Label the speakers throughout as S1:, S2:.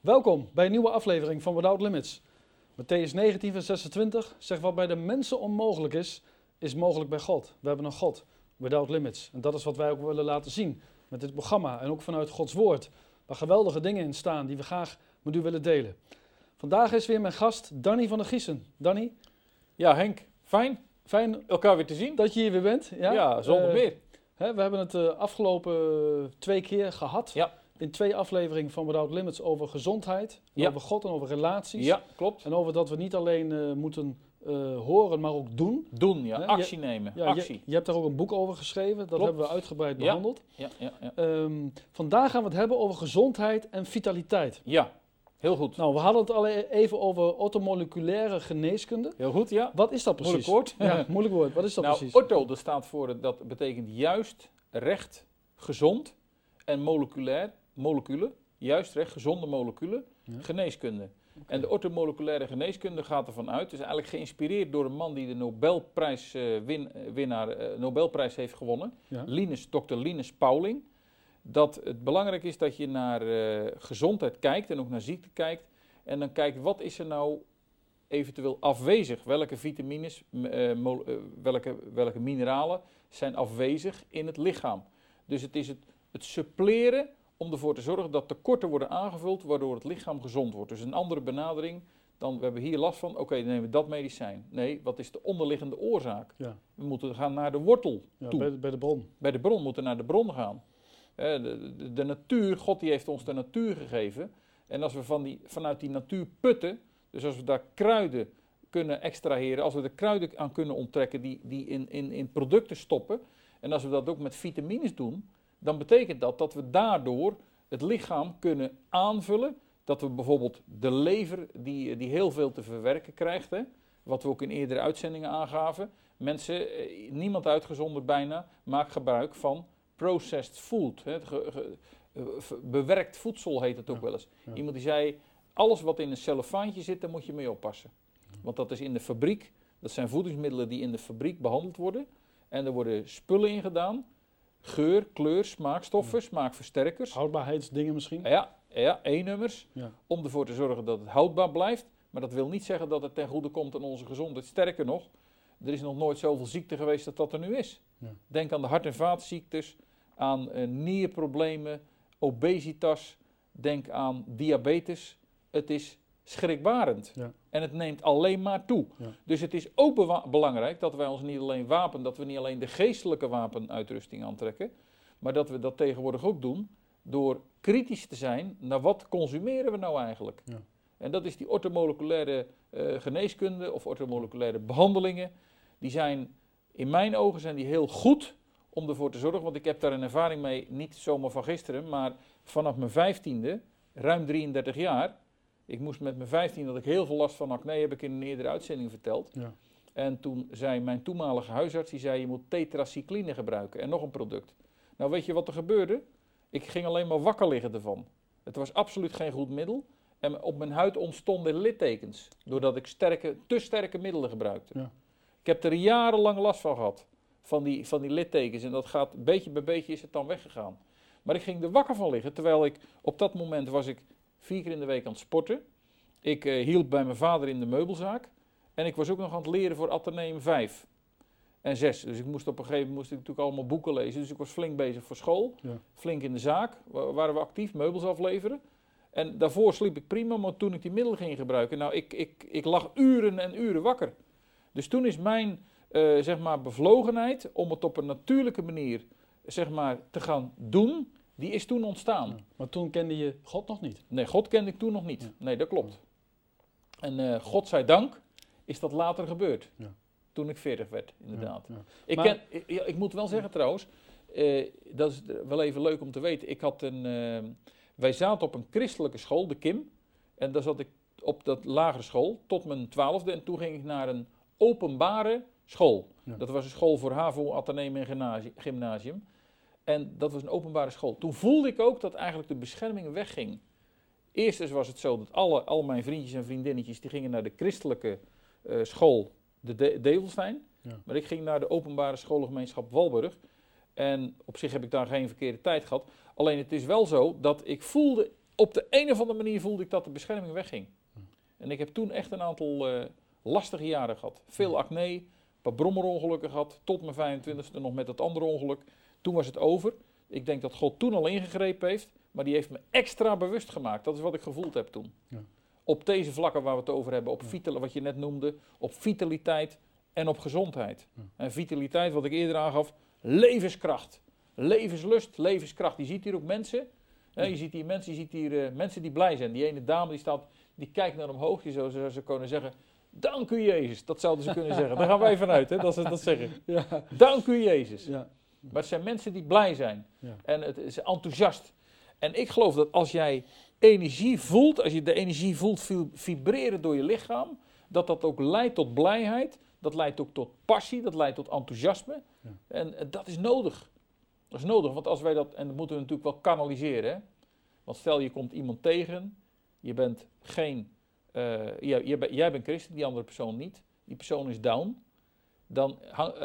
S1: Welkom bij een nieuwe aflevering van Without Limits. Matthäus 19, vers 26 zegt wat bij de mensen onmogelijk is, is mogelijk bij God. We hebben een God, Without Limits. En dat is wat wij ook willen laten zien met dit programma en ook vanuit Gods Woord. Waar geweldige dingen in staan die we graag met u willen delen. Vandaag is weer mijn gast Danny van der Giesen. Danny,
S2: Ja, Henk, fijn
S1: fijn
S2: elkaar weer te zien.
S1: dat je hier weer bent. Ja,
S2: Ja, zonder
S1: Eh,
S2: meer.
S1: Hè, we hebben het de afgelopen eh, twee keer gehad.
S2: Ja.
S1: In twee afleveringen van Without Limits over gezondheid,
S2: Ja.
S1: over God en over relaties.
S2: Ja, klopt.
S1: En over dat we niet alleen eh, moeten eh, horen, maar ook doen.
S2: Doen, ja. Actie nemen.
S1: Ja,
S2: Actie.
S1: Je, je hebt daar ook een boek over geschreven, dat
S2: Klopt.
S1: hebben we uitgebreid behandeld.
S2: Ja, ja, ja.
S1: Ehm, vandaag gaan we het hebben over gezondheid en vitaliteit.
S2: ja, heel goed.
S1: Nou, we hadden het al e- even over ortomoleculaire geneeskunde.
S2: Heel goed, ja.
S1: Wat is dat precies?
S2: Moeilijk woord.
S1: Ja, moeilijk woord. Wat is dat
S2: nou,
S1: precies?
S2: ortho, dat staat voor, dat betekent juist, recht, gezond. En moleculair, moleculen, juist, recht, gezonde moleculen,
S1: Ja.
S2: geneeskunde. En de orthomoleculaire geneeskunde gaat ervan uit, is eigenlijk geïnspireerd door een man die de Nobelprijs, eh, eh, winnaar, eh, Nobelprijs heeft gewonnen.
S1: Ja.
S2: Linus, Dr. Linus Pauling. Dat het belangrijk is dat je naar gezondheid kijkt en ook naar ziekte kijkt. En dan kijkt wat is er nou eventueel afwezig. Welke vitamines, welke, welke mineralen zijn afwezig in het lichaam. Dus het is het, het suppleren om ervoor te zorgen dat tekorten worden aangevuld, waardoor het lichaam gezond wordt. Dus een andere benadering dan we hebben hier last van, oké, dan nemen we dat medicijn. Nee, wat is de onderliggende oorzaak?
S1: Ja.
S2: We moeten gaan naar de wortel
S1: Ja,
S2: toe
S1: bij, de, bij de bron.
S2: bij de bron, moeten naar de bron gaan. Eh, De, de, de natuur, God die heeft ons de natuur gegeven. En als we van die, vanuit die natuur putten, dus als we daar kruiden kunnen extraheren, als we er kruiden aan kunnen onttrekken die, die in, in, in producten stoppen, en als we dat ook met vitamines doen, dan betekent dat dat we daardoor het lichaam kunnen aanvullen. Dat we bijvoorbeeld de lever, die, die heel veel te verwerken krijgt, hè, wat we ook in eerdere uitzendingen aangaven. Mensen, eh, niemand uitgezonderd bijna, maakt gebruik van processed food. Hè, ge- ge- eh, bewerkt voedsel heet het ook
S1: Ja,
S2: wel eens.
S1: ja.
S2: Iemand die zei, alles wat in een cellofaantje zit, daar moet je mee oppassen. Want dat is in de fabriek, dat zijn voedingsmiddelen die in de fabriek behandeld worden. En er worden spullen in gedaan. Geur, kleur, smaakstoffen, smaakversterkers.
S1: Houdbaarheidsdingen misschien.
S2: Ja, ja E-nummers.
S1: Ja.
S2: Om ervoor te zorgen dat het houdbaar blijft. Maar dat wil niet zeggen dat het ten goede komt aan onze gezondheid. Sterker nog, er is nog nooit zoveel ziekte geweest dat dat er nu is.
S1: Ja.
S2: Denk aan de hart- en vaatziektes, aan eh, nierproblemen, obesitas. Denk aan diabetes. Het is schrikbarend.
S1: Ja.
S2: En het neemt alleen maar toe.
S1: Ja.
S2: Dus het is ook belangrijk dat wij ons niet alleen wapen, dat we niet alleen de geestelijke wapenuitrusting aantrekken, maar dat we dat tegenwoordig ook doen door kritisch te zijn naar wat consumeren we nou eigenlijk.
S1: Ja.
S2: En dat is die ortomoleculaire eh, geneeskunde of ortomoleculaire behandelingen. Die zijn, in mijn ogen zijn die heel goed om ervoor te zorgen, want ik heb daar een ervaring mee, niet zomaar van gisteren, maar vanaf mijn vijftiende, ruim 33 jaar. Ik moest met mijn vijftiende, dat ik heel veel last van acne, heb ik in een eerdere uitzending verteld.
S1: Ja.
S2: En toen zei mijn toenmalige huisarts, die zei je moet tetracycline gebruiken en nog een product. Nou weet je wat er gebeurde? Ik ging alleen maar wakker liggen ervan. Het was absoluut geen goed middel. En op mijn huid ontstonden littekens. Doordat ik sterke, te sterke middelen gebruikte.
S1: Ja.
S2: Ik heb er jarenlang last van gehad. Van die, van die littekens. En dat gaat beetje bij beetje is het dan weggegaan. Maar ik ging er wakker van liggen. Terwijl ik op dat moment was ik vier keer in de week aan het sporten. Ik eh, hielp bij mijn vader in de meubelzaak. En ik was ook nog aan het leren voor Atheneum 5 en 6. Dus ik moest op een gegeven moment moest ik natuurlijk allemaal boeken lezen. Dus ik was flink bezig voor school.
S1: Ja.
S2: Flink in de zaak. wa- Waren we actief, meubels afleveren. En daarvoor sliep ik prima, maar toen ik die middelen ging gebruiken, nou, ik, ik, ik lag uren en uren wakker. Dus toen is mijn, eh, zeg maar, bevlogenheid om het op een natuurlijke manier, zeg maar, te gaan doen, die is toen ontstaan.
S1: Ja. Maar toen kende je God nog niet.
S2: Nee, God kende ik toen nog niet.
S1: Ja.
S2: Nee, dat klopt. En eh God zij dank is dat later gebeurd.
S1: Ja.
S2: Toen ik 40 werd, inderdaad. Ik,
S1: Maar-
S2: ken, ik, ik moet wel zeggen trouwens, eh, dat is wel even leuk om te weten. Ik had een, eh, wij zaten op een christelijke school, de Kim. En daar zat ik op dat lagere school tot mijn twaalfde. En toen ging ik naar een openbare school. Dat was een school voor HAVO, Atheneum en gymnasi- gymnasium. En dat was een openbare school. Toen voelde ik ook dat eigenlijk de bescherming wegging. Eerst was het zo dat alle, al mijn vriendjes en vriendinnetjes die gingen naar de christelijke eh, school, de De- Develstein.
S1: Ja.
S2: Maar ik ging naar de openbare scholengemeenschap Walburg. En op zich heb ik daar geen verkeerde tijd gehad. Alleen het is wel zo dat ik voelde op de een of andere manier voelde ik dat de bescherming wegging. En ik heb toen echt een aantal eh, lastige jaren gehad. Veel acne, een paar brommerongelukken gehad, tot mijn 25e nog met dat andere ongeluk. Toen was het over. Ik denk dat God toen al ingegrepen heeft, maar die heeft me extra bewust gemaakt. Dat is wat ik gevoeld heb toen.
S1: Ja.
S2: Op deze vlakken waar we het over hebben, op
S1: Ja.
S2: vital, wat je net noemde, op vitaliteit en op gezondheid.
S1: Ja.
S2: En vitaliteit, wat ik eerder aangaf, levenskracht. Levenslust, levenskracht. Je ziet hier ook mensen. Hè, je ziet hier mensen, je ziet hier eh, mensen die blij zijn. Die ene dame die staat, die kijkt naar omhoog. Die zou zou ze kunnen zeggen, dank u Jezus. Dat zouden ze kunnen zeggen. Daar gaan wij vanuit, hè, dat ze dat zeggen.
S1: Ja,
S2: Dank u Jezus.
S1: ja,
S2: Maar het zijn mensen die blij zijn.
S1: Ja.
S2: En het is enthousiast. En ik geloof dat als jij energie voelt, als je de energie voelt vi- vibreren door je lichaam, dat dat ook leidt tot blijheid. Dat leidt ook tot passie, dat leidt tot enthousiasme.
S1: Ja.
S2: En eh, dat is nodig. Dat is nodig, want als wij dat, en dat moeten we natuurlijk wel kanaliseren. Hè? Want stel je komt iemand tegen, je bent geen, eh, jij, jij, bent- jij bent christen, die andere persoon niet. Die persoon is down dan,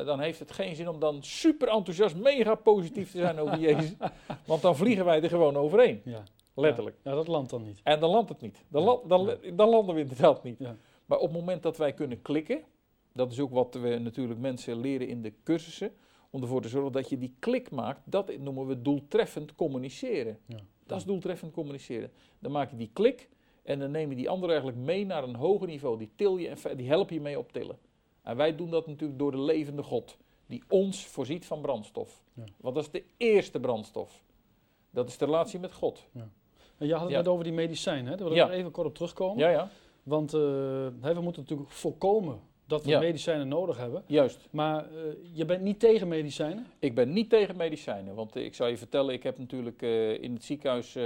S2: dan heeft het geen zin om dan super enthousiast, mega positief te zijn over Jezus. Want dan vliegen wij er gewoon overheen,
S1: ja.
S2: letterlijk.
S1: Ja, dat landt dan niet.
S2: En dan landt het niet. Dan,
S1: Ja.
S2: land- dan, dan landen we inderdaad niet.
S1: Ja.
S2: Maar op het moment dat wij kunnen klikken, dat is ook wat we natuurlijk mensen leren in de cursussen, om ervoor te zorgen dat je die klik maakt, dat noemen we doeltreffend communiceren.
S1: Ja.
S2: Dat is doeltreffend communiceren. Dan maak je die klik en dan neem je die ander eigenlijk mee naar een hoger niveau. Die til je en die help je mee optillen. En wij doen dat natuurlijk door de levende God, die ons voorziet van brandstof.
S1: Ja.
S2: Want dat is de eerste brandstof. Dat is de relatie met God.
S1: En je had het
S2: Ja.
S1: net over die medicijnen, hè? daar wil ik
S2: Ja.
S1: even kort op terugkomen.
S2: Ja, ja,
S1: Want hè, we moeten natuurlijk voorkomen dat we
S2: Ja.
S1: medicijnen nodig hebben.
S2: juist.
S1: Maar eh, je bent niet tegen medicijnen?
S2: Ik ben niet tegen medicijnen, want eh, ik zou je vertellen, ik heb natuurlijk in het ziekenhuis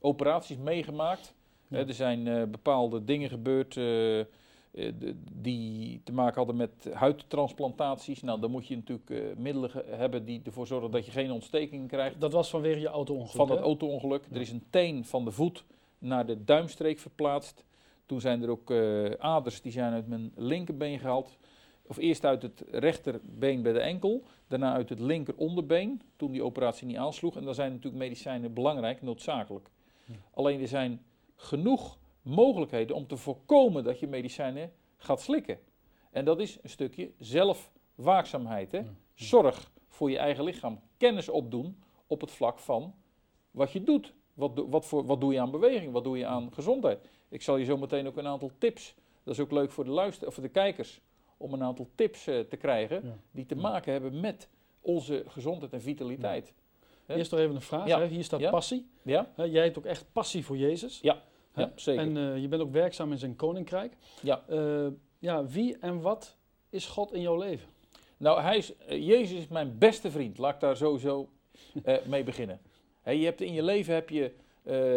S2: operaties meegemaakt.
S1: Ja.
S2: Hè, er zijn bepaalde dingen gebeurd die te maken hadden met huidtransplantaties. Nou, dan moet je natuurlijk eh, middelen hebben die ervoor zorgen dat je geen ontsteking krijgt
S1: Dat was vanwege je auto-ongeluk,
S2: van dat auto-ongeluk.
S1: Ja.
S2: Er is een teen van de voet naar de duimstreek verplaatst. Toen zijn er ook eh, aders die zijn uit mijn linkerbeen gehaald. Of eerst uit het rechterbeen bij de enkel, daarna uit het linker onderbeen, toen die operatie niet aansloeg. En dan zijn natuurlijk medicijnen belangrijk, noodzakelijk.
S1: Ja.
S2: Alleen er zijn genoeg mogelijkheden om te voorkomen dat je medicijnen gaat slikken. En dat is een stukje zelfwaakzaamheid. Hè?
S1: Ja.
S2: Zorg voor je eigen lichaam. Kennis opdoen op het vlak van wat je doet. Wat, doe- wat, voor, wat doe je aan beweging? Wat doe je aan gezondheid? Ik zal je zo meteen ook een aantal tips. Dat is ook leuk voor de, luister, of voor de kijkers. Om een aantal tips eh, te krijgen.
S1: Ja.
S2: Die te
S1: Ja.
S2: maken hebben met onze gezondheid en vitaliteit.
S1: Eerst nog even een vraag. Hè? Hier staat passie. Jij hebt ook echt passie voor Jezus.
S2: Ja.
S1: Hè?
S2: Ja, zeker.
S1: En eh, je bent ook werkzaam in zijn koninkrijk.
S2: Ja.
S1: Eh, ja, wie en wat is God in jouw leven?
S2: Nou, hij is, eh, Jezus is mijn beste vriend. Laat ik daar sowieso mee beginnen. Je hebt in je leven heb je,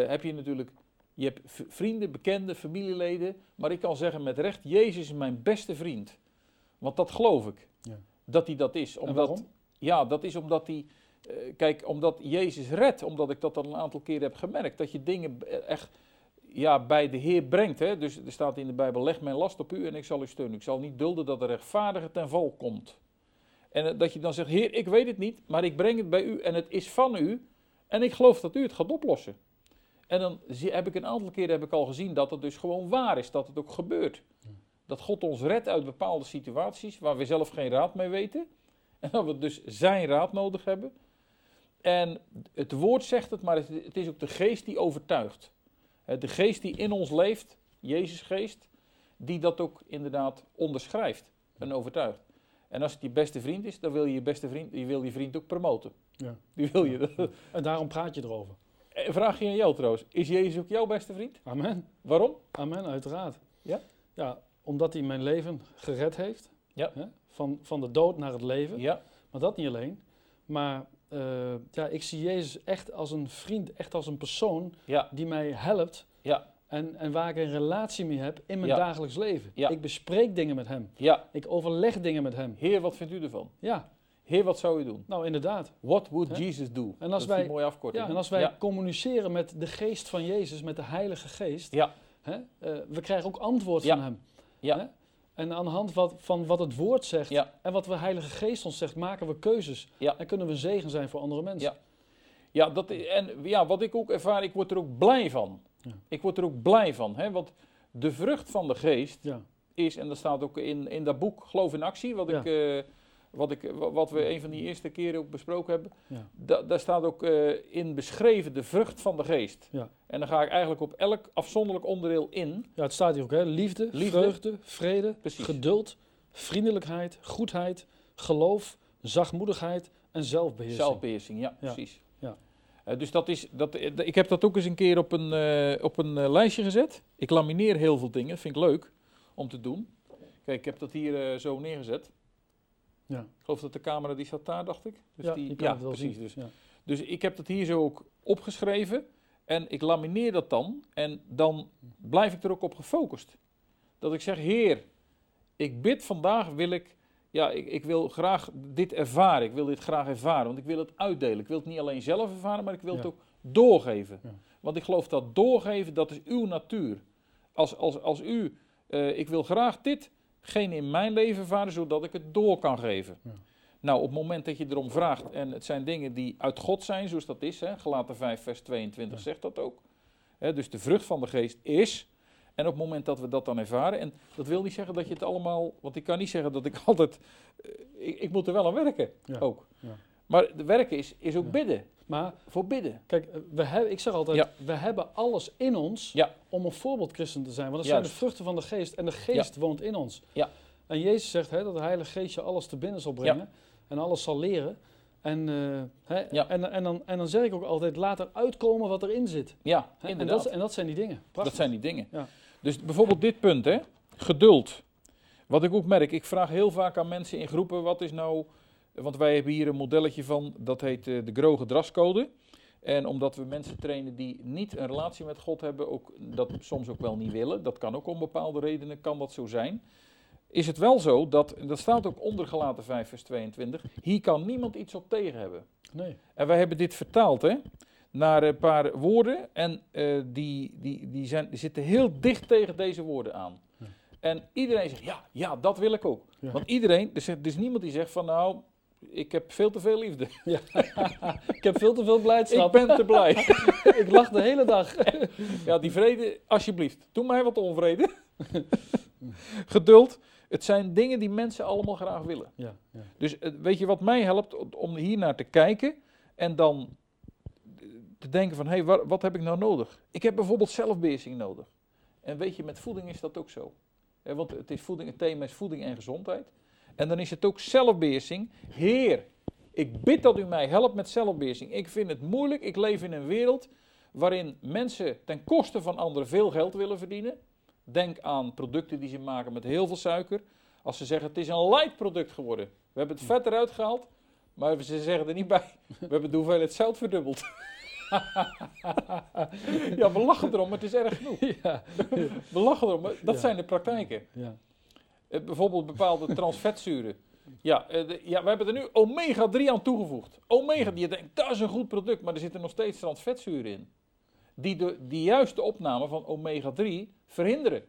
S2: heb je natuurlijk je hebt vrienden, bekenden, familieleden. Maar ik kan zeggen met recht, Jezus is mijn beste vriend. Want dat geloof ik.
S1: Ja.
S2: Dat hij dat is. Omdat,
S1: waarom?
S2: Ja, dat is omdat hij... kijk, omdat Jezus redt. Omdat ik dat al een aantal keren heb gemerkt. Dat je dingen echt ja, bij de Heer brengt. Hè? Dus er staat in de Bijbel, leg mijn last op u en ik zal u steunen. Ik zal niet dulden dat de rechtvaardige ten val komt. En eh, dat je dan zegt, Heer, ik weet het niet, maar ik breng het bij u en het is van u. En ik geloof dat u het gaat oplossen. En dan heb ik een aantal keren heb ik al gezien dat het dus gewoon waar is, dat het ook gebeurt. Dat God ons redt uit bepaalde situaties waar we zelf geen raad mee weten. En dat we dus zijn raad nodig hebben. En het woord zegt het, maar het is ook de geest die overtuigt. Hè, De geest die in ons leeft, Jezus geest, die dat ook inderdaad onderschrijft en overtuigt. En als het je beste vriend is, dan wil je je beste vriend, je wil je vriend ook promoten.
S1: Ja.
S2: Die wil je.
S1: En daarom praat je erover.
S2: Eh, Vraag je aan jou trouwens, is Jezus ook jouw beste vriend?
S1: Amen.
S2: Waarom?
S1: Amen, uiteraard.
S2: Ja?
S1: Ja, omdat hij mijn leven gered heeft.
S2: Ja.
S1: Hè? Van, van de dood naar het leven.
S2: Ja,
S1: Maar dat niet alleen. Maar eh, ja, ik zie Jezus echt als een vriend, echt als een persoon
S2: ja,
S1: die mij helpt.
S2: ja,
S1: En, en waar ik een relatie mee heb in mijn
S2: Ja.
S1: dagelijks leven. Ik bespreek dingen met hem.
S2: ja.
S1: Ik overleg dingen met hem.
S2: Heer, wat vindt u ervan?
S1: Ja,
S2: Heer, wat zou u doen?
S1: nou inderdaad.
S2: What would? Jesus do?
S1: En als
S2: dat is
S1: wij-
S2: een mooie afkorting.
S1: Ja, en als wij
S2: Ja,
S1: communiceren met de geest van Jezus, met de Heilige Geest,
S2: ja,
S1: hè, eh, we krijgen ook antwoord van hem.
S2: Ja.
S1: En aan de hand wat, van wat het woord zegt
S2: ja,
S1: en wat de Heilige Geest ons zegt, maken we keuzes.
S2: Ja.
S1: En kunnen we zegen zijn voor andere mensen.
S2: Ja. Ja, dat, en ja, wat ik ook ervaar, ik word er ook blij van. Ik word er ook blij van. Hè? Want de vrucht van de geest is, en dat staat ook in, in dat boek Geloof in Actie, wat, ik, eh, wat, ik, wa- wat we een van die eerste keren ook besproken hebben.
S1: ja,
S2: Da- daar staat ook eh, in beschreven de vrucht van de geest.
S1: Ja.
S2: En dan ga ik eigenlijk op elk afzonderlijk onderdeel in.
S1: ja, het staat hier ook, hè? Liefde,
S2: Liefde.
S1: vreugde, vrede,
S2: Precies.
S1: geduld, vriendelijkheid, goedheid, geloof, zachtmoedigheid en zelfbeheersing.
S2: Zelfbeheersing, ja,
S1: Ja.
S2: precies.
S1: Ja.
S2: Eh, dus dat is, dat, eh, ik heb dat ook eens een keer op een, op een lijstje gezet. Ik lamineer heel veel dingen, vind ik leuk om te doen. Kijk, ik heb dat hier zo neergezet.
S1: Ja,
S2: Ik geloof dat de camera die staat daar, dacht ik. Dus
S1: ja
S2: die, ja, precies.
S1: zien.
S2: Dus,
S1: Ja.
S2: dus ik heb dat hier zo ook opgeschreven. En ik lamineer dat dan. En dan blijf ik er ook op gefocust. Dat ik zeg, Heer, ik bid vandaag, wil ik, ja, ik, ik wil graag dit ervaren. Ik wil dit graag ervaren, want ik wil het uitdelen. Ik wil het niet alleen zelf ervaren, maar ik wil het ook doorgeven. Want ik geloof dat doorgeven, dat is uw natuur. Als, als, als u, eh, ik wil graag ditgene in mijn leven ervaren, zodat ik het door kan geven.
S1: Ja.
S2: Nou, op het moment dat je erom vraagt, en het zijn dingen die uit God zijn, zoals dat is, hè, Galaten 5, vers 22
S1: Ja.
S2: zegt dat ook. Hè, dus de vrucht van de geest is. En op het moment dat we dat dan ervaren, en dat wil niet zeggen dat je het allemaal, want ik kan niet zeggen dat ik altijd, eh, ik, ik moet er wel aan werken
S1: Ja.
S2: ook. Maar de werken is, is ook bidden,
S1: Maar
S2: voor bidden.
S1: kijk, eh, we hebben, ik zeg altijd,
S2: Ja.
S1: we hebben alles in ons
S2: Ja.
S1: om een voorbeeldchristen te zijn. Want dat zijn de vruchten van de geest en de geest woont in ons.
S2: Ja.
S1: En Jezus zegt hè, dat de Heilige Geest je alles te binnen zal brengen en alles zal leren. En, eh, hè, en, en, dan, en dan zeg ik ook altijd, laat er uitkomen wat erin zit.
S2: Ja,
S1: Hè? En, dat, en dat zijn die dingen. Prachtig.
S2: Dat zijn die dingen.
S1: Ja.
S2: Dus bijvoorbeeld dit punt, hè? geduld. Wat ik ook merk, ik vraag heel vaak aan mensen in groepen, wat is nou... Want wij hebben hier een modelletje van, dat heet eh, de Grow gedragscode. En omdat we mensen trainen die niet een relatie met God hebben, ook dat soms ook wel niet willen, dat kan ook om bepaalde redenen, kan dat zo zijn. Is het wel zo dat, en dat staat ook onder gelaten 5 vers 22, hier kan niemand iets op tegen hebben.
S1: Nee.
S2: En wij hebben dit vertaald hè, naar een paar woorden. En eh, die, die, die, zijn, die zitten heel dicht tegen deze woorden aan.
S1: Ja.
S2: En iedereen zegt, ja, ja, dat wil ik ook.
S1: Ja.
S2: Want iedereen, er is, er is niemand die zegt van nou, ik heb veel te veel liefde.
S1: Ja. ik heb veel te veel
S2: Ik
S1: blijdschap.
S2: ben te blij.
S1: ik lach de hele dag.
S2: ja, die vrede, alsjeblieft. Doe mij wat onvrede. Geduld. Het zijn dingen die mensen allemaal graag willen.
S1: ja, ja.
S2: Dus eh, weet je wat mij helpt om hier naar te kijken en dan eh, te denken van, hé, hey, wat, wat heb ik nou nodig? Ik heb bijvoorbeeld zelfbeheersing nodig. En weet je, met voeding is dat ook zo. Want het, is voeding, het thema is voeding en gezondheid. En dan is het ook zelfbeheersing. Heer, ik bid dat u mij helpt met zelfbeheersing. Ik vind het moeilijk. Ik leef in een wereld waarin mensen ten koste van anderen veel geld willen verdienen. Denk aan producten die ze maken met heel veel suiker. Als ze zeggen het is een light product geworden. We hebben het vet eruit gehaald, maar ze zeggen er niet bij. We hebben de hoeveelheid zout verdubbeld. ja, we lachen erom, maar het is erg genoeg.
S1: ja,
S2: We lachen erom, maar dat
S1: Ja.
S2: zijn de praktijken.
S1: ja.
S2: Eh, bijvoorbeeld bepaalde transvetzuren. Ja, eh, de- ja, we hebben er nu omega-3 aan toegevoegd. Omega, die je denkt, dat is een goed product, maar er zitten nog steeds transvetzuren in. Die de, die juiste opname van omega-3 verhinderen.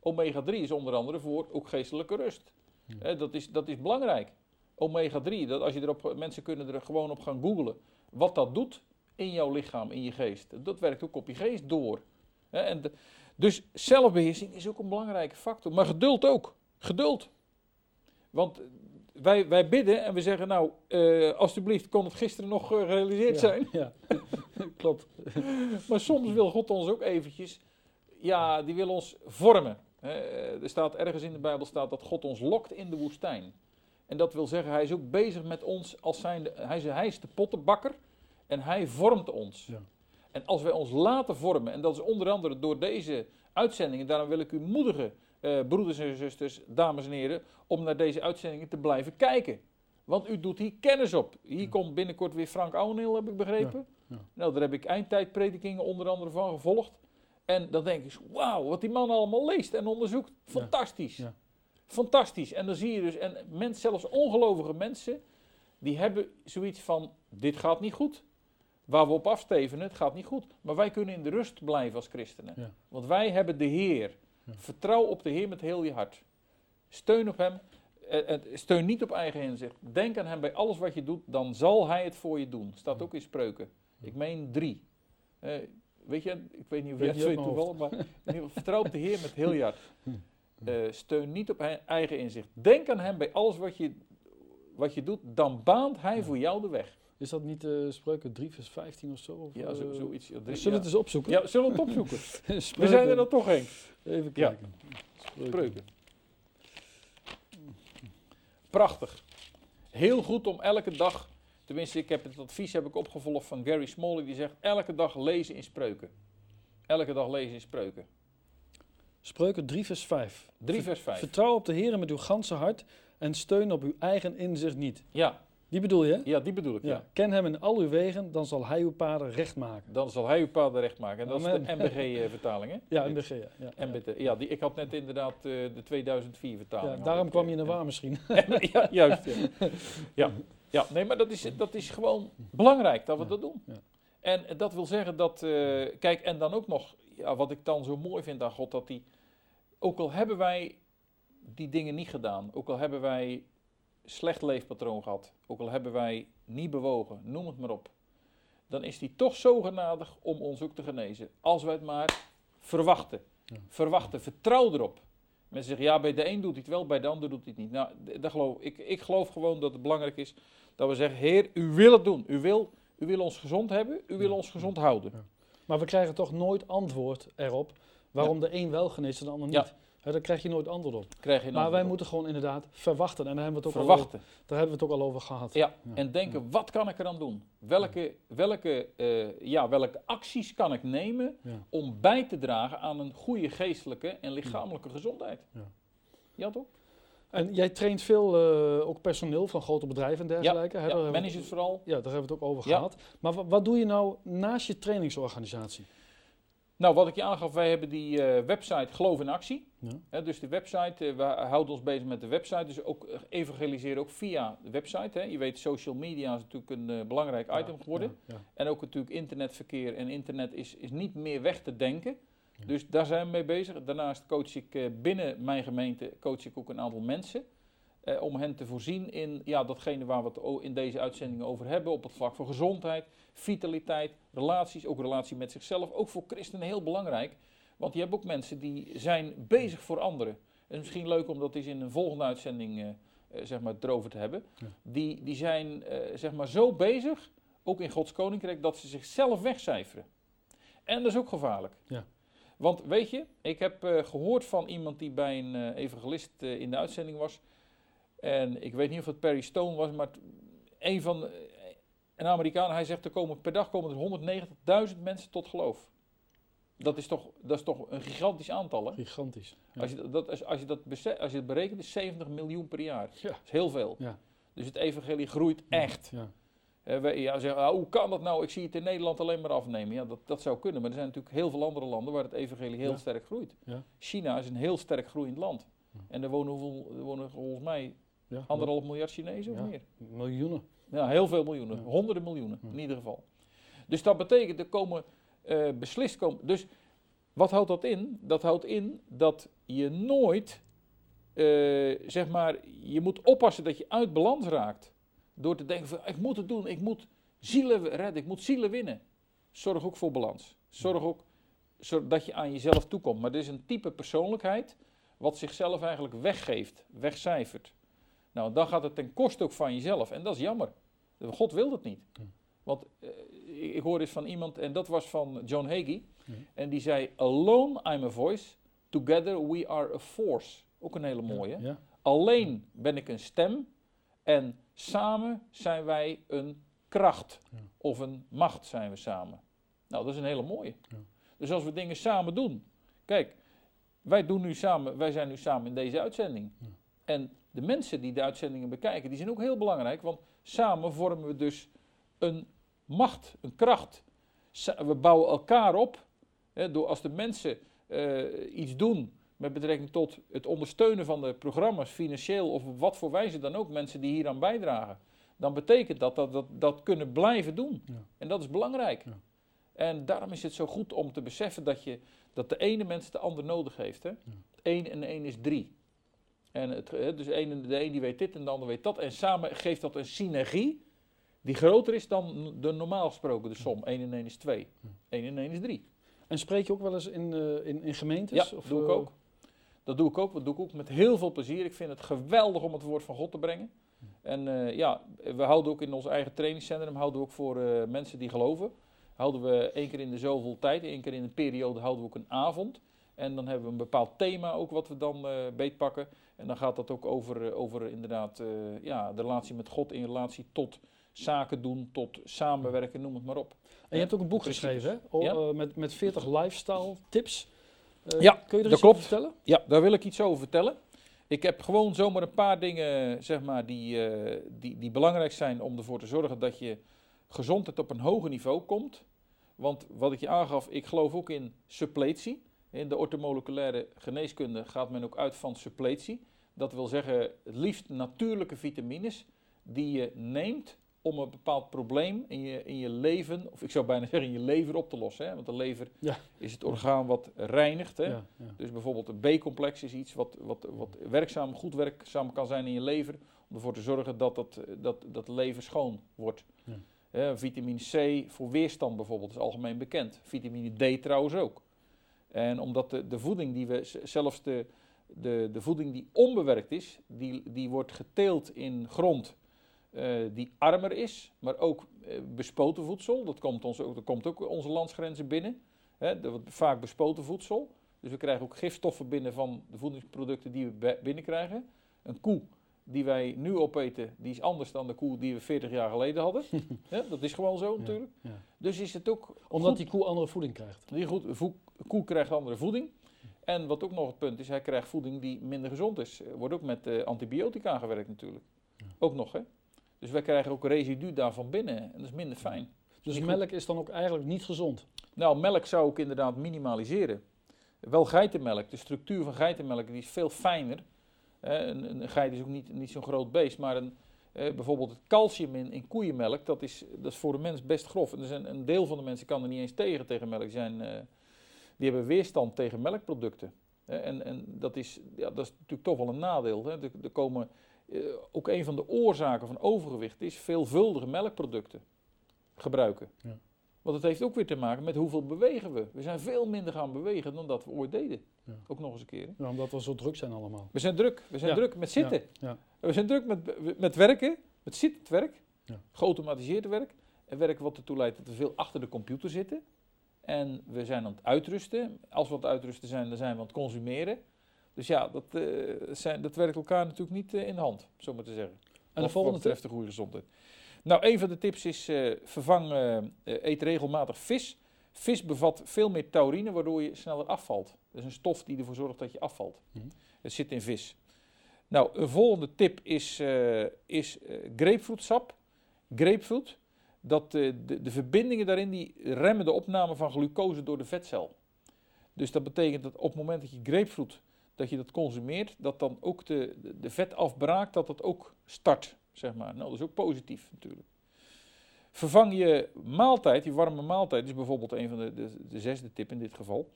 S2: Omega-3 is onder andere voor ook geestelijke rust. Eh, dat, is, dat is belangrijk. Omega-3, dat als je erop, mensen kunnen er gewoon op gaan googlen. Wat dat doet in jouw lichaam, in je geest. Dat werkt ook op je geest door. En de- dus zelfbeheersing is ook een belangrijke factor. Maar geduld ook. Geduld. Want wij, wij bidden en we zeggen, nou, eh, alsjeblieft, kon het gisteren nog gerealiseerd
S1: Ja,
S2: zijn.
S1: Ja, klopt.
S2: Maar soms wil God ons ook eventjes, ja, die wil ons vormen. Hè, eh, er staat ergens in de Bijbel staat dat God ons lokt in de woestijn. En dat wil zeggen, hij is ook bezig met ons als zijnde, hij is, hij is de pottenbakker en hij vormt ons.
S1: Ja.
S2: En als wij ons laten vormen, en dat is onder andere door deze uitzendingen, daarom wil ik u moedigen, eh, broeders en zusters, dames en heren, om naar deze uitzendingen te blijven kijken. Want u doet hier kennis op. Hier komt binnenkort weer Frank Ouweneel, heb ik begrepen.
S1: Ja, ja.
S2: Nou, daar heb ik eindtijdpredikingen onder andere van gevolgd. En dan denk ik, wauw, wat die man allemaal leest en onderzoekt. Fantastisch. Fantastisch. En dan zie je dus, en mensen, zelfs ongelovige mensen, die hebben zoiets van, dit gaat niet goed. Waar we op afstevenen, het gaat niet goed. Maar wij kunnen in de rust blijven als christenen. Want wij hebben de Heer.
S1: Ja.
S2: Vertrouw op de Heer met heel je hart. Steun op Hem. Eh, eh, Steun niet op eigen inzicht. Denk aan Hem bij alles wat je doet, dan zal Hij het voor je doen. Staat ook in spreuken. Ik meen drie. Eh, weet je, ik weet niet of jij het weet
S1: mijn
S2: toevallig, maar in ieder geval, vertrouw op de Heer met heel je hart. Steun niet op eigen inzicht. Denk aan hem bij alles wat je, wat je doet, dan baant hij voor jou de weg.
S1: Is dat niet eh Spreuken 3 vers 15 of zo? Of,
S2: Ja, zo,
S1: eh,
S2: zoiets. Ja,
S1: we
S2: drie-
S1: zullen
S2: ja.
S1: het eens opzoeken?
S2: Ja, zullen we het opzoeken? We zijn er dan toch heen.
S1: Even
S2: Ja.
S1: kijken.
S2: Spreuken. Prachtig. Heel goed om elke dag, tenminste ik heb het advies heb ik opgevolgd van Gary Smalley, die zegt elke dag lezen in spreuken. Elke dag lezen in spreuken.
S1: Spreuken 3 vers 5.
S2: 3 vers 5.
S1: Vertrouw op de Heer met uw ganse hart en steun op uw eigen inzicht niet.
S2: Ja,
S1: Die bedoel je?
S2: ja, die bedoel ik. Ja.
S1: Ja. Ken hem in al uw wegen, dan zal hij uw paden recht maken.
S2: Dan zal hij uw paden recht maken. En dat is de. MBG-vertaling, hè?
S1: Ja, MBG. Ja, ja,
S2: die, ik had net inderdaad eh, de 2004-vertaling.
S1: Ja, daarom kwam je in de war misschien.
S2: ja, juist. Ja. ja. Nee, maar dat is, dat is gewoon belangrijk dat we dat doen.
S1: ja.
S2: En dat wil zeggen dat, eh, kijk, en dan ook nog, ja, wat ik dan zo mooi vind aan God, dat die, ook al hebben wij die dingen niet gedaan, ook al hebben wij slecht leefpatroon gehad, ook al hebben wij niet bewogen, noem het maar op, dan is die toch zo genadig om ons ook te genezen. Als wij het maar verwachten.
S1: Ja.
S2: Verwachten, vertrouw erop. Mensen zeggen, ja, bij de een doet hij het wel, bij de ander doet hij het niet. Nou, dat geloof, ik, ik geloof gewoon dat het belangrijk is dat we zeggen, Heer, u wil het doen. U wil, u wil ons gezond hebben, u wil
S1: Ja.
S2: ons gezond houden.
S1: Ja. Maar we krijgen toch nooit antwoord erop waarom de een wel geneest en de ander niet. Hè, daar krijg je nooit antwoord op.
S2: Krijg je
S1: Maar wij
S2: op.
S1: moeten gewoon inderdaad verwachten. En daar hebben we het ook, al over, daar hebben we het ook al over gehad.
S2: Ja,
S1: Ja.
S2: en denken, wat kan ik eraan doen? Welke, welke, eh, ja, welke acties kan ik nemen
S1: Ja.
S2: om bij te dragen aan een goede geestelijke en lichamelijke gezondheid?
S1: Ja.
S2: Ja, toch?
S1: En jij traint veel eh, ook personeel van grote bedrijven en dergelijke.
S2: Ja,
S1: we
S2: managers
S1: het-
S2: vooral.
S1: Ja, daar hebben we het ook over
S2: Ja.
S1: gehad. Maar wa- wat doe je nou naast je trainingsorganisatie?
S2: Nou, wat ik je aangaf, wij hebben die eh, website Geloof in Actie.
S1: Ja.
S2: Dus de website, eh, we houden ons bezig met de website. Dus ook eh, evangeliseren ook via de website. Hè. Je weet, social media is natuurlijk een belangrijk item geworden.
S1: Ja.
S2: En ook natuurlijk internetverkeer. En internet is, is niet meer weg te denken. Dus daar zijn we mee bezig. Daarnaast coach ik binnen mijn gemeente coach ik ook een aantal mensen. Eh, om hen te voorzien in ja, datgene waar we het in deze uitzendingen over hebben. Op het vlak van gezondheid, vitaliteit, relaties. Ook relatie met zichzelf. Ook voor christenen heel belangrijk. Want je hebt ook mensen die zijn bezig voor anderen. En misschien leuk om dat eens in een volgende uitzending eh, eh, zeg maar, erover te hebben.
S1: Ja.
S2: Die, die zijn eh, zeg maar zo bezig, ook in Gods Koninkrijk, dat ze zichzelf wegcijferen. En dat is ook gevaarlijk.
S1: Ja.
S2: Want weet je, ik heb eh, gehoord van iemand die bij een eh, evangelist in de uitzending was. En ik weet niet of het Perry Stone was, maar een van een Amerikaan, hij zegt er komen per dag komen er 190.000 mensen tot geloof. Dat is toch, dat is toch een gigantisch aantal, hè?
S1: Gigantisch. Ja.
S2: Als, je dat- als, als, je dat als je het berekent, is 70 miljoen per jaar.
S1: Ja.
S2: Dat is heel veel.
S1: Ja.
S2: Dus het evangelie groeit echt.
S1: Ja.
S2: Wij- ja, zeggen, ah, hoe kan dat nou? Ik zie het in Nederland alleen maar afnemen. Ja, dat, dat zou kunnen. Maar er zijn natuurlijk heel veel andere landen waar het evangelie heel
S1: Ja.
S2: sterk groeit.
S1: Ja.
S2: China is een heel sterk groeiend land.
S1: Ja.
S2: En er wonen, hoeveel, er wonen volgens mij
S1: Ja.
S2: anderhalf miljard Chinezen
S1: Ja.
S2: of meer.
S1: Miljoenen.
S2: Ja, heel veel miljoenen.
S1: Ja.
S2: Honderden miljoenen in ieder geval. Dus dat betekent, er komen eh, beslist komen. Dus wat houdt dat in? Dat houdt in dat je nooit, eh, zeg maar, je moet oppassen dat je uit balans raakt. Door te denken van, ik moet het doen, ik moet zielen redden, ik moet zielen winnen. Zorg ook voor balans. Zorg ook zorg dat je aan jezelf toekomt. Maar er is een type persoonlijkheid wat zichzelf eigenlijk weggeeft, wegcijfert. Nou, dan gaat het ten koste ook van jezelf. En dat is jammer. God wil dat niet. Want eh, ik ik hoorde eens van iemand, en dat was van John Hagee. En die zei, alone I'm a voice, together we are a force. Ook een hele mooie.
S1: Ja.
S2: Alleen ben ik een stem en samen zijn wij een kracht.
S1: Ja.
S2: Of een macht zijn we samen. Nou, dat is een hele mooie.
S1: Ja.
S2: Dus als we dingen samen doen. Kijk, wij, doen nu samen, wij zijn nu samen in deze uitzending. En de mensen die de uitzendingen bekijken, die zijn ook heel belangrijk. Want samen vormen we dus een macht, een kracht. We bouwen elkaar op. Hè, door als de mensen eh, iets doen met betrekking tot het ondersteunen van de programma's, financieel of op wat voor wijze dan ook, mensen die hieraan bijdragen, dan betekent dat dat dat, dat kunnen blijven doen.
S1: Ja.
S2: En dat is belangrijk.
S1: Ja.
S2: En daarom is het zo goed om te beseffen dat, je, dat de ene mens de ander nodig heeft. Hè? Eén en één is drie. En het, dus de een die weet dit en de ander weet dat. En samen geeft dat een synergie die groter is dan de normaal gesproken de som. 1 en 1 is 2, 1 en 1 is 3.
S1: En spreek je ook wel eens in, uh, in, in, gemeentes?
S2: Ja,
S1: of,
S2: doe ik
S1: uh,
S2: ook. Dat doe ik ook. Dat doe ik ook met heel veel plezier. Ik vind het geweldig om het woord van God te brengen. En uh, ja, we houden ook in ons eigen trainingscentrum, houden we ook voor mensen die geloven, houden we één keer in de zoveel tijd, één keer in een periode, houden we ook een avond. En dan hebben we een bepaald thema ook wat we dan beetpakken. En dan gaat dat ook over, over inderdaad ja, de relatie met God in relatie tot zaken doen, tot samenwerken, noem het maar op.
S1: En je hebt ook een boek geschreven, hè? O,
S2: Ja.
S1: met, met 40 lifestyle tips. Uh,
S2: Ja,
S1: kun je er
S2: dat
S1: iets over vertellen?
S2: Ja, daar wil ik iets over vertellen. Ik heb gewoon zomaar een paar dingen zeg maar, die, eh, die, die belangrijk zijn om ervoor te zorgen dat je gezondheid op een hoger niveau komt. Want wat ik je aangaf, ik geloof ook in suppletie. In de ortomoleculaire geneeskunde gaat men ook uit van suppletie. Dat wil zeggen, het liefst natuurlijke vitamines die je neemt om een bepaald probleem in je, in je leven, of ik zou bijna zeggen in je lever op te lossen. Hè? Want de lever
S1: Ja.
S2: is het orgaan wat reinigt. Hè?
S1: Ja, ja.
S2: Dus bijvoorbeeld een B-complex is iets wat, wat, wat werkzaam, goed werkzaam kan zijn in je lever. Om ervoor te zorgen dat dat, dat, dat lever schoon wordt. Hè, vitamine C voor weerstand bijvoorbeeld is algemeen bekend. Vitamine D trouwens ook. En omdat de, de voeding die we, zelfs de, de, de voeding die onbewerkt is, die, die wordt geteeld in grond eh, die armer is, maar ook eh, bespoten voedsel. Dat komt, ons ook, dat komt ook onze landsgrenzen binnen. Hè, dat wordt vaak bespoten voedsel. Dus we krijgen ook gifstoffen binnen van de voedingsproducten die we binnenkrijgen. Een koe die wij nu opeten, die is anders dan de koe die we 40 jaar geleden hadden. Dat is gewoon zo
S1: Ja,
S2: natuurlijk.
S1: ja.
S2: Dus is het ook
S1: Omdat
S2: goed
S1: die koe andere voeding krijgt.
S2: die goed, koe krijgt andere voeding. En wat ook nog het punt is, hij krijgt voeding die minder gezond is. Er wordt ook met eh, antibiotica gewerkt natuurlijk. Ook nog, hè. Dus wij krijgen ook residu daarvan binnen. En dat is minder fijn.
S1: Dus melk is dan ook eigenlijk niet gezond.
S2: Nou, melk zou ik inderdaad minimaliseren. Wel geitenmelk, de structuur van geitenmelk die is veel fijner. Eh, een, een geit is ook niet, niet zo'n groot beest, maar een, eh, bijvoorbeeld het calcium in, in koeienmelk, dat is, dat is voor de mens best grof. En er zijn, een deel van de mensen kan er niet eens tegen, tegen melk. Die, zijn, eh, die hebben weerstand tegen melkproducten. En en dat, is, ja, dat is natuurlijk toch wel een nadeel. Hè. Er, komen, eh, ook een van de oorzaken van overgewicht is veelvuldige melkproducten gebruiken.
S1: Ja.
S2: Want het heeft ook weer te maken met hoeveel bewegen we. We zijn veel minder gaan bewegen dan dat we ooit deden.
S1: Ja.
S2: Ook nog eens een keer.
S1: Ja, omdat we zo druk zijn allemaal.
S2: We zijn druk. We zijn
S1: Ja.
S2: druk met zitten.
S1: Ja.
S2: We zijn druk met, met werken, met zittend werk,
S1: Ja.
S2: geautomatiseerd werk. En werk wat ertoe leidt dat we veel achter de computer zitten. En we zijn aan het uitrusten. Als we aan het uitrusten zijn, dan zijn we aan het consumeren. Dus ja, dat, eh, zijn, dat werkt elkaar natuurlijk niet eh, in de hand, zo maar te zeggen.
S1: En de volgende
S2: betreft de goede gezondheid. Nou, een van de tips is eh, vervang, eet regelmatig vis. Vis bevat veel meer taurine, waardoor je sneller afvalt. Dat is een stof die ervoor zorgt dat je afvalt.
S1: Mhm.
S2: Het zit in vis. Nou, een volgende tip is, is grapefruitsap. Grapefruit, dat, eh, de, de verbindingen daarin die remmen de opname van glucose door de vetcel. Dus dat betekent dat op het moment dat je grapefruit dat je dat consumeert, dat dan ook de, de, de vetafbraak, dat dat ook start, zeg maar. Nou, dat is ook positief natuurlijk. Vervang je maaltijd, je warme maaltijd, is bijvoorbeeld een van de, de, de zesde tip in dit geval.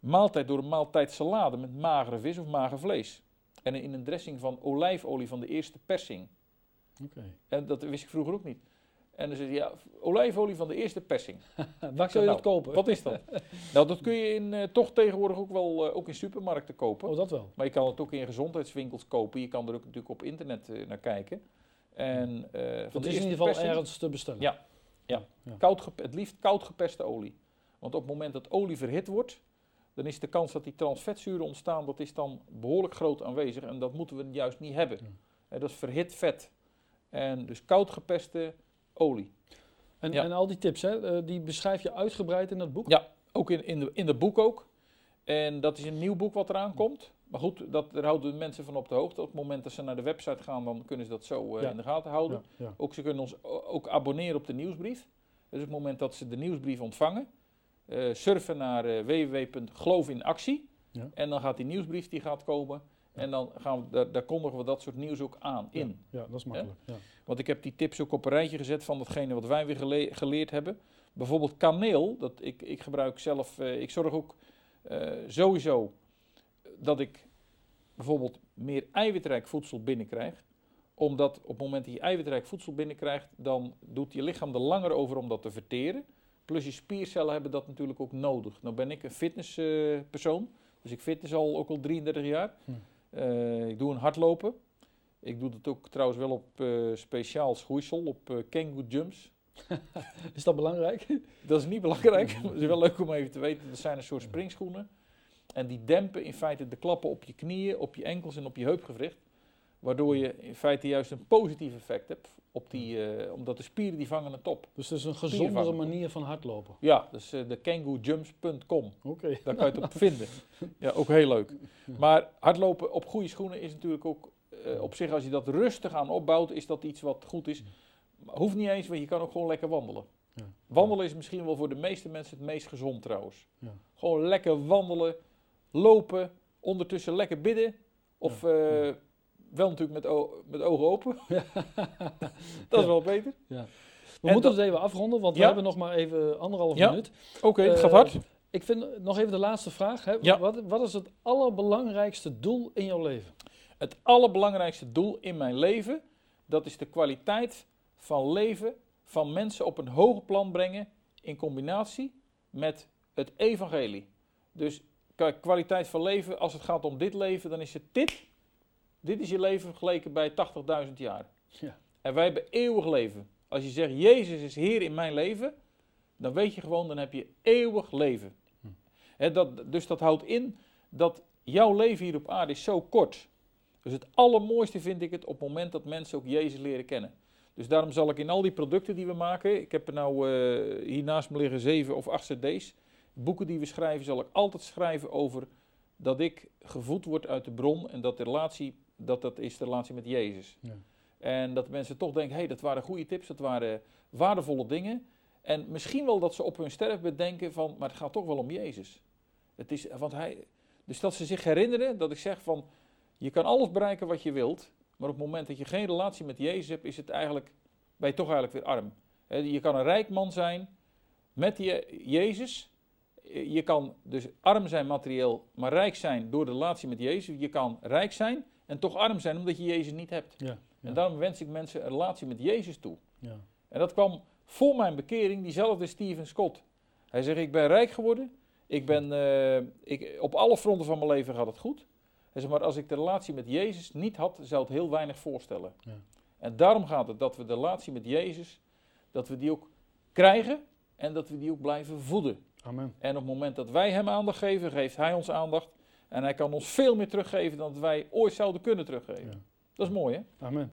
S2: Maaltijd door een maaltijd salade met magere vis of mager vlees. En in een dressing van olijfolie van de eerste persing.
S1: Oké.
S2: En dat wist ik vroeger ook niet. En dan zeg je, ja, olijfolie van de eerste persing.
S1: Waar kun je
S2: nou,
S1: dat kopen?
S2: Wat is dat? nou, dat kun je in, eh, toch tegenwoordig ook wel eh, ook in supermarkten kopen.
S1: Oh, dat wel.
S2: Maar je kan het ook in gezondheidswinkels kopen. Je kan er ook natuurlijk op internet eh, naar kijken. En, de
S1: is in ieder geval ergens te bestellen.
S2: Ja. Ja.
S1: ja.
S2: koud het liefst koud geperste olie. Want op het moment dat olie verhit wordt, dan is de kans dat die transvetzuren ontstaan, dat is dan behoorlijk groot aanwezig. En dat moeten we juist niet hebben.
S1: Ja.
S2: Dat is verhit vet. En dus koud geperste olie.
S1: En,
S2: Ja.
S1: en al die tips, hè, eh, die beschrijf je uitgebreid in dat boek?
S2: Ja, ook in, in, de, in de boek ook. En dat is een nieuw boek wat eraan komt. Maar goed, dat, daar houden de mensen van op de hoogte. Op het moment dat ze naar de website gaan, dan kunnen ze dat zo eh,
S1: Ja.
S2: in de gaten houden.
S1: Ja, ja.
S2: Ook ze kunnen ons ook abonneren op de nieuwsbrief. Dus op het moment dat ze de nieuwsbrief ontvangen, eh, surfen naar www.geloofinactie.
S1: Ja.
S2: En dan gaat die nieuwsbrief die gaat komen. En dan gaan we, daar, daar kondigen we dat soort nieuws ook aan in.
S1: Ja, dat is makkelijk. Ja.
S2: Want ik heb die tips ook op een rijtje gezet van datgene wat wij weer gele- geleerd hebben. Bijvoorbeeld kaneel. Dat ik, ik gebruik zelf, eh, ik zorg ook eh, sowieso dat ik bijvoorbeeld meer eiwitrijk voedsel binnenkrijg. Omdat op het moment dat je eiwitrijk voedsel binnenkrijgt, dan doet je lichaam er langer over om dat te verteren. Plus je spiercellen hebben dat natuurlijk ook nodig. Nou ben ik een fitnesspersoon, dus ik fitness al ook al 33 jaar.
S1: Hm.
S2: Eh, ik doe een hardlopen. Ik doe het ook trouwens wel op eh, speciaal schoeisel, op eh Kangoo jumps.
S1: Is dat belangrijk?
S2: Dat is niet belangrijk, maar het is wel leuk om even te weten. Dat zijn een soort springschoenen. En die dempen in feite de klappen op je knieën, op je enkels en op je heupgewricht. Waardoor je in feite juist een positief effect hebt. Op die, eh, omdat de spieren die vangen het op.
S1: Dus het is een gezondere manier van hardlopen.
S2: Ja, dus eh, de kangoojumps.com.
S1: Oké.
S2: Daar kan je het op vinden. Ja, ook heel leuk. Maar hardlopen op goede schoenen is natuurlijk ook eh, op zich, als je dat rustig aan opbouwt, is dat iets wat goed is. Maar hoeft niet eens, want je kan ook gewoon lekker wandelen.
S1: Ja.
S2: Wandelen is misschien wel voor de meeste mensen het meest gezond trouwens.
S1: Ja.
S2: Gewoon lekker wandelen, lopen, ondertussen lekker bidden. Of
S1: ja.
S2: Wel natuurlijk met, met ogen open. dat is
S1: Ja.
S2: wel beter.
S1: We
S2: En
S1: moeten het even afronden, want we
S2: Ja.
S1: hebben nog maar even anderhalf
S2: Ja.
S1: minuut.
S2: Oké, het
S1: Eh,
S2: gaat hard.
S1: Ik vind nog even de laatste vraag. Hè.
S2: Ja.
S1: Wat, wat is het allerbelangrijkste doel in jouw leven?
S2: Het allerbelangrijkste doel in mijn leven, dat is de kwaliteit van leven van mensen op een hoger plan brengen in combinatie met het evangelie. Dus kijk, kwaliteit van leven, als het gaat om dit leven, dan is het dit. Dit is je leven vergeleken bij 80.000 jaar.
S1: Ja.
S2: En wij hebben eeuwig leven. Als je zegt, Jezus is Heer in mijn leven, dan weet je gewoon, dan heb je eeuwig leven.
S1: Hm.
S2: Dat, dus dat houdt in dat jouw leven hier op aarde is zo kort. Dus het allermooiste vind ik het op het moment dat mensen ook Jezus leren kennen. Dus daarom zal ik in al die producten die we maken, ik heb er nou eh, hier naast me liggen zeven of acht cd's, boeken die we schrijven, zal ik altijd schrijven over dat ik gevoed word uit de bron en dat de relatie, dat dat is de relatie met Jezus.
S1: Ja.
S2: En dat mensen toch denken, hé, hey, dat waren goede tips, dat waren waardevolle dingen. En misschien wel dat ze op hun sterfbed denken van, maar het gaat toch wel om Jezus. Het is, want hij, dus dat ze zich herinneren dat ik zeg van, je kan alles bereiken wat je wilt, maar op het moment dat je geen relatie met Jezus hebt, is het eigenlijk, ben je toch eigenlijk weer arm. Je kan een rijk man zijn met je, Jezus. Je kan dus arm zijn materieel, maar rijk zijn door de relatie met Jezus. Je kan rijk zijn en toch arm zijn omdat je Jezus niet hebt.
S1: Ja.
S2: En daarom wens ik mensen een relatie met Jezus toe.
S1: Ja.
S2: En dat kwam voor mijn bekering, diezelfde Steven Scott. Hij zegt, ik ben rijk geworden. Ik ben, eh, ik, op alle fronten van mijn leven gaat het goed. Hij zegt, maar als ik de relatie met Jezus niet had, zou het heel weinig voorstellen.
S1: Ja.
S2: En daarom gaat het dat we de relatie met Jezus, dat we die ook krijgen en dat we die ook blijven voeden.
S1: Amen.
S2: En op het moment dat wij hem aandacht geven, geeft hij ons aandacht. En hij kan ons veel meer teruggeven dan wij ooit zouden kunnen teruggeven.
S1: Ja.
S2: Dat is mooi hè?
S1: Amen.